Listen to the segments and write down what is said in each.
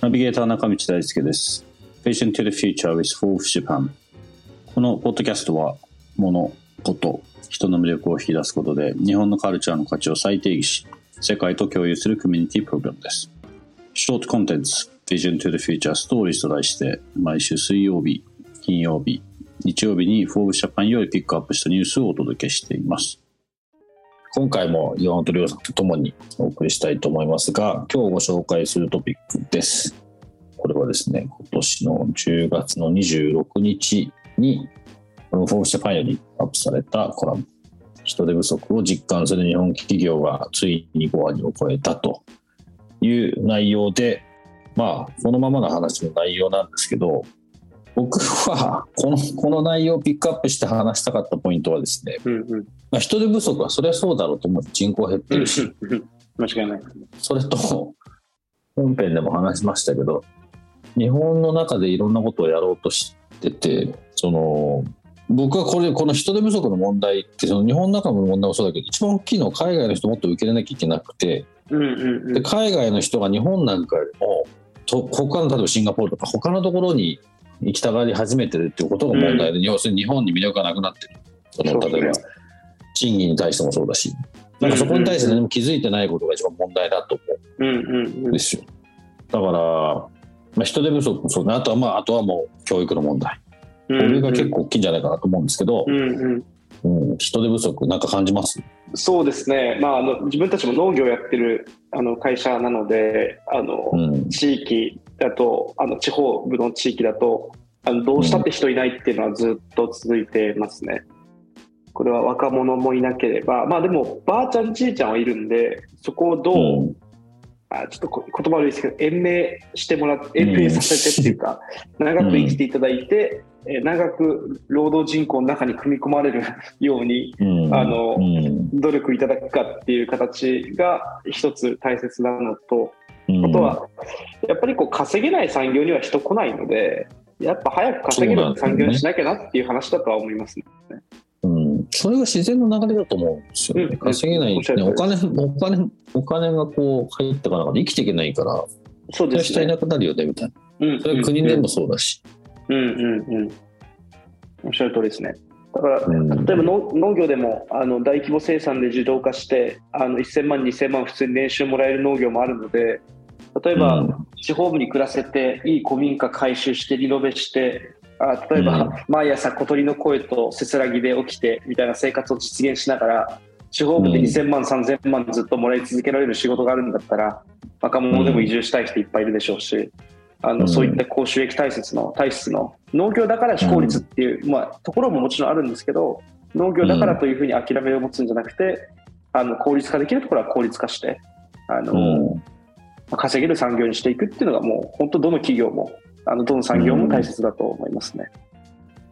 ナビゲーター中道大輔です。Vision to the Future with Fourth Japan。このポッドキャストは、物、こと、人の魅力を引き出すことで、日本のカルチャーの価値を再定義し、世界と共有するコミュニティプログラムです。ショートコンテンツ、Vision to the Future Stories と題して、毎週水曜日、金曜日、日曜日に Forbes Japan よりピックアップしたニュースをお届けしています。今回も岩本亮さんとともにお送りしたいと思いますが、今日ご紹介するトピックです。これはですね、今年の10月の26日に、このフォーブスジャパンよりアップされたコラム、人手不足を実感する日本企業がついに5割を超えたという内容で、まあ、そのままの話の内容なんですけど、僕はこのこの内容をピックアップして話したかったポイントはですね、うんうんまあ、人手不足はそれはそうだろうと思う人口減ってるし、間違いない。それと本編でも話しましたけど日本の中でいろんなことをやろうとしててその僕はこれこの人手不足の問題ってその日本の中の問題もそうだけど一番大きいのは海外の人もっと受け入れなきゃいけなくてうんうんうでん。海外の人が日本なんかよりもと他の例えばシンガポールとか他のところに行きたがり始めてるっていうことが問題で、要するに日本に魅力がなくなってるその例えば賃金に対してもそうだしなんかそこに対して何も気づいてないことが一番問題だと思ううんうんうんで。すよ。だから、まあ、人手不足もそうね、あとはまあ、あとはもう教育の問題。これが結構大きいんじゃないかなと思うんですけどう、んうん。うん、人手不足、なんか感じます？そうですね。まああの自分たちも農業やってるあの会社なので、あの、うん。地域だとあの地方部の地域だとあのどうしたって人いないっていうのはずっと続いてますね。これは若者もいなければ、まあでもばあちゃんじいちゃんはいるんで、そこをどう、うんあちょっとこ言葉悪いですけど、延命してもらって、延命させてっていうか、長く生きていただいて、えー長く労働人口の中に組み込まれるようにうん。あのうん。努力いただくかっていう形が一つ大切なのと、うんあと、は、やっぱりこう稼げない産業には人来ないので、やっぱ早く稼げる産業にしなきゃなっていう話だとは思いますね。うん。それが自然の流れだと思うんですよね。うん稼げない、ね、お金、お金、お金がこう入ってから生きていけないから、そうですね。人いなくなるよね、みたいな。うんそれは国でもそうだし。うんうんうん。おっしゃる通りですね。だから、うん例えば農農業でもあの大規模生産で自動化してあの1000万、2000万普通に年収もらえる農業もあるので例えば、うん。地方部に暮らせていい古民家改修してリノベしてあ例えば、うん。毎朝小鳥の声とせせらぎで起きてみたいな生活を実現しながら地方部でうん。2000万、3000万ずっともらい続けられる仕事があるんだったら若者でも移住したい人いっぱいいるでしょうし、あうん。のそういった高収益体質の体質の農業だから非効率っていう、まあ、ところももちろんあるんですけど農業だからというふうに諦めを持つんじゃなくてあの効率化できるところは効率化してあの、うん。稼げる産業にしていくっていうのがもう本当どの企業もあのどの産業も大切だと思いますね。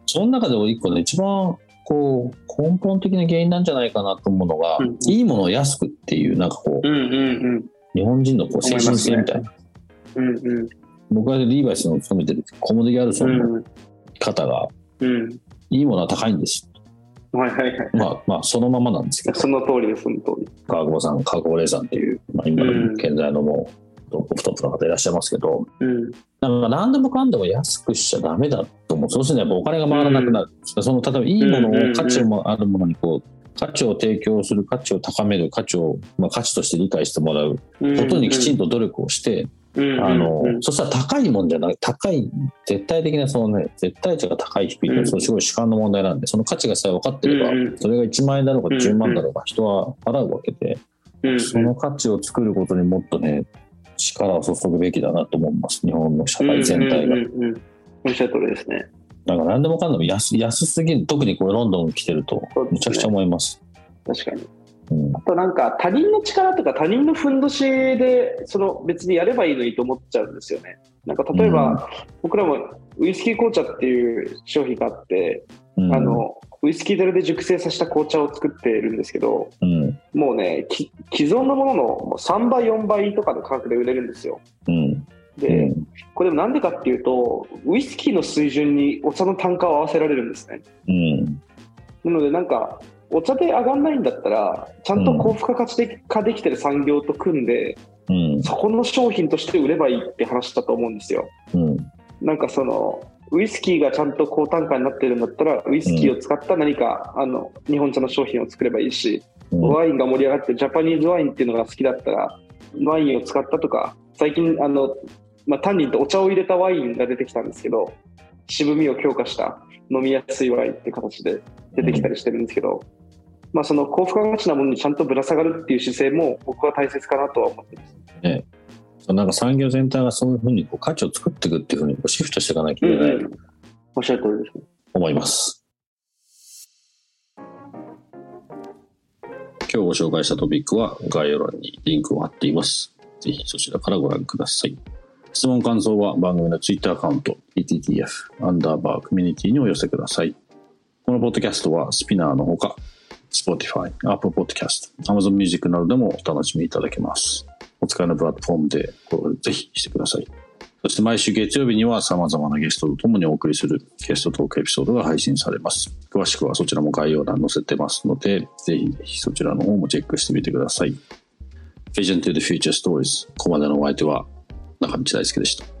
その中でも一個ね、一番こう根本的な原因なんじゃないかなと思うのが、うんいいものを安くっていう、なんかこう、うんうん日本人のこう精神性みたいな。うんうんうん僕はリーバイスの勤めてるコモディ・ギャルソンのうん方が、うんいいものは高いんです。はいはいはい。まあまあ、そのままなんですけど、その通りです、その通り。川久保さん、川久保玲さんっていう、まあ、今のうん現在のもうトップトップの方いらっしゃいますけど、うんなんか何でもかんでも安くしちゃダメだと思う。そうするとやっぱお金が回らなくなる。その例えばいいものうんうんうんを価値もあるものにこう、価値を提供する、価値を高める、価値を、まあ、価値として理解してもらうことにきちんと努力をして、うんあの、うんそしたら高いもんじゃなく高い、絶対的なそのね、絶対値が高い低いって、うんそのすごい主観の問題なんで、その価値がさえ分かってれば、それが1万円だろうが10万だろうが人は払うわけで、うんその価値を作ることにもっとね、力を注ぐべきだなと思います、日本の社会全体が。おっしゃる通りですね。なんか何でもかんでも安安すぎる、特にこれロンドン来てるとそうですね、むちゃくちゃ思います。確かに。うん。あとなんか他人の力とか他人のふんどしでその別にやればいいのにと思っちゃうんですよね。なんか例えば、僕らもウイスキー紅茶っていう商品があって、うん。あのウイスキー樽で熟成させた紅茶を作ってるんですけどうん。もうねき既存のもののもう3倍4倍とかの価格で売れるんですよ。うん。で、これでもなんでかっていうとウイスキーの水準にお茶の単価を合わせられるんですね。うん。なのでなんかお茶で上がんないんだったらちゃんと高付加価値化できてる産業と組んで、うん。そこの商品として売ればいいって話だと思うんですよ。うん。なんかそのウイスキーがちゃんと高単価になってるんだったらウイスキーを使った何か、あの日本茶の商品を作ればいいし、うん。ワインが盛り上がってジャパニーズワインっていうのが好きだったらワインを使ったとか最近あの、まあ、単に言うとお茶を入れたワインが出てきたんですけど渋みを強化した飲みやすいワインって形で出てきたりしてるんですけど、まあ、その高付加価値なものにちゃんとぶら下がるっていう姿勢も僕は大切かなとは思ってます。そうなんか産業全体がそういうふうにこう価値を作っていくっていうふうにシフトしていかなきゃいけないとおっしゃる通りですね。思います。今日ご紹介したトピックは概要欄にリンクを貼っています。ぜひそちらからご覧ください。質問感想は番組のツイッターアカウント ETTF アンダーバーコミュニティにお寄せください。このポッドキャストはスピナーのほか Spotify、Apple Podcast、Amazon Music などでもお楽しみいただけます。お使いのプラットフォームでフォローぜひしてください。そして毎週月曜日には様々なゲストと共にお送りするゲストトークエピソードが配信されます。詳しくはそちらも概要欄に載せてますので、ぜひぜひそちらの方もチェックしてみてください。Vision to the Future Stories。ここまでのお相手は中道大輔でした。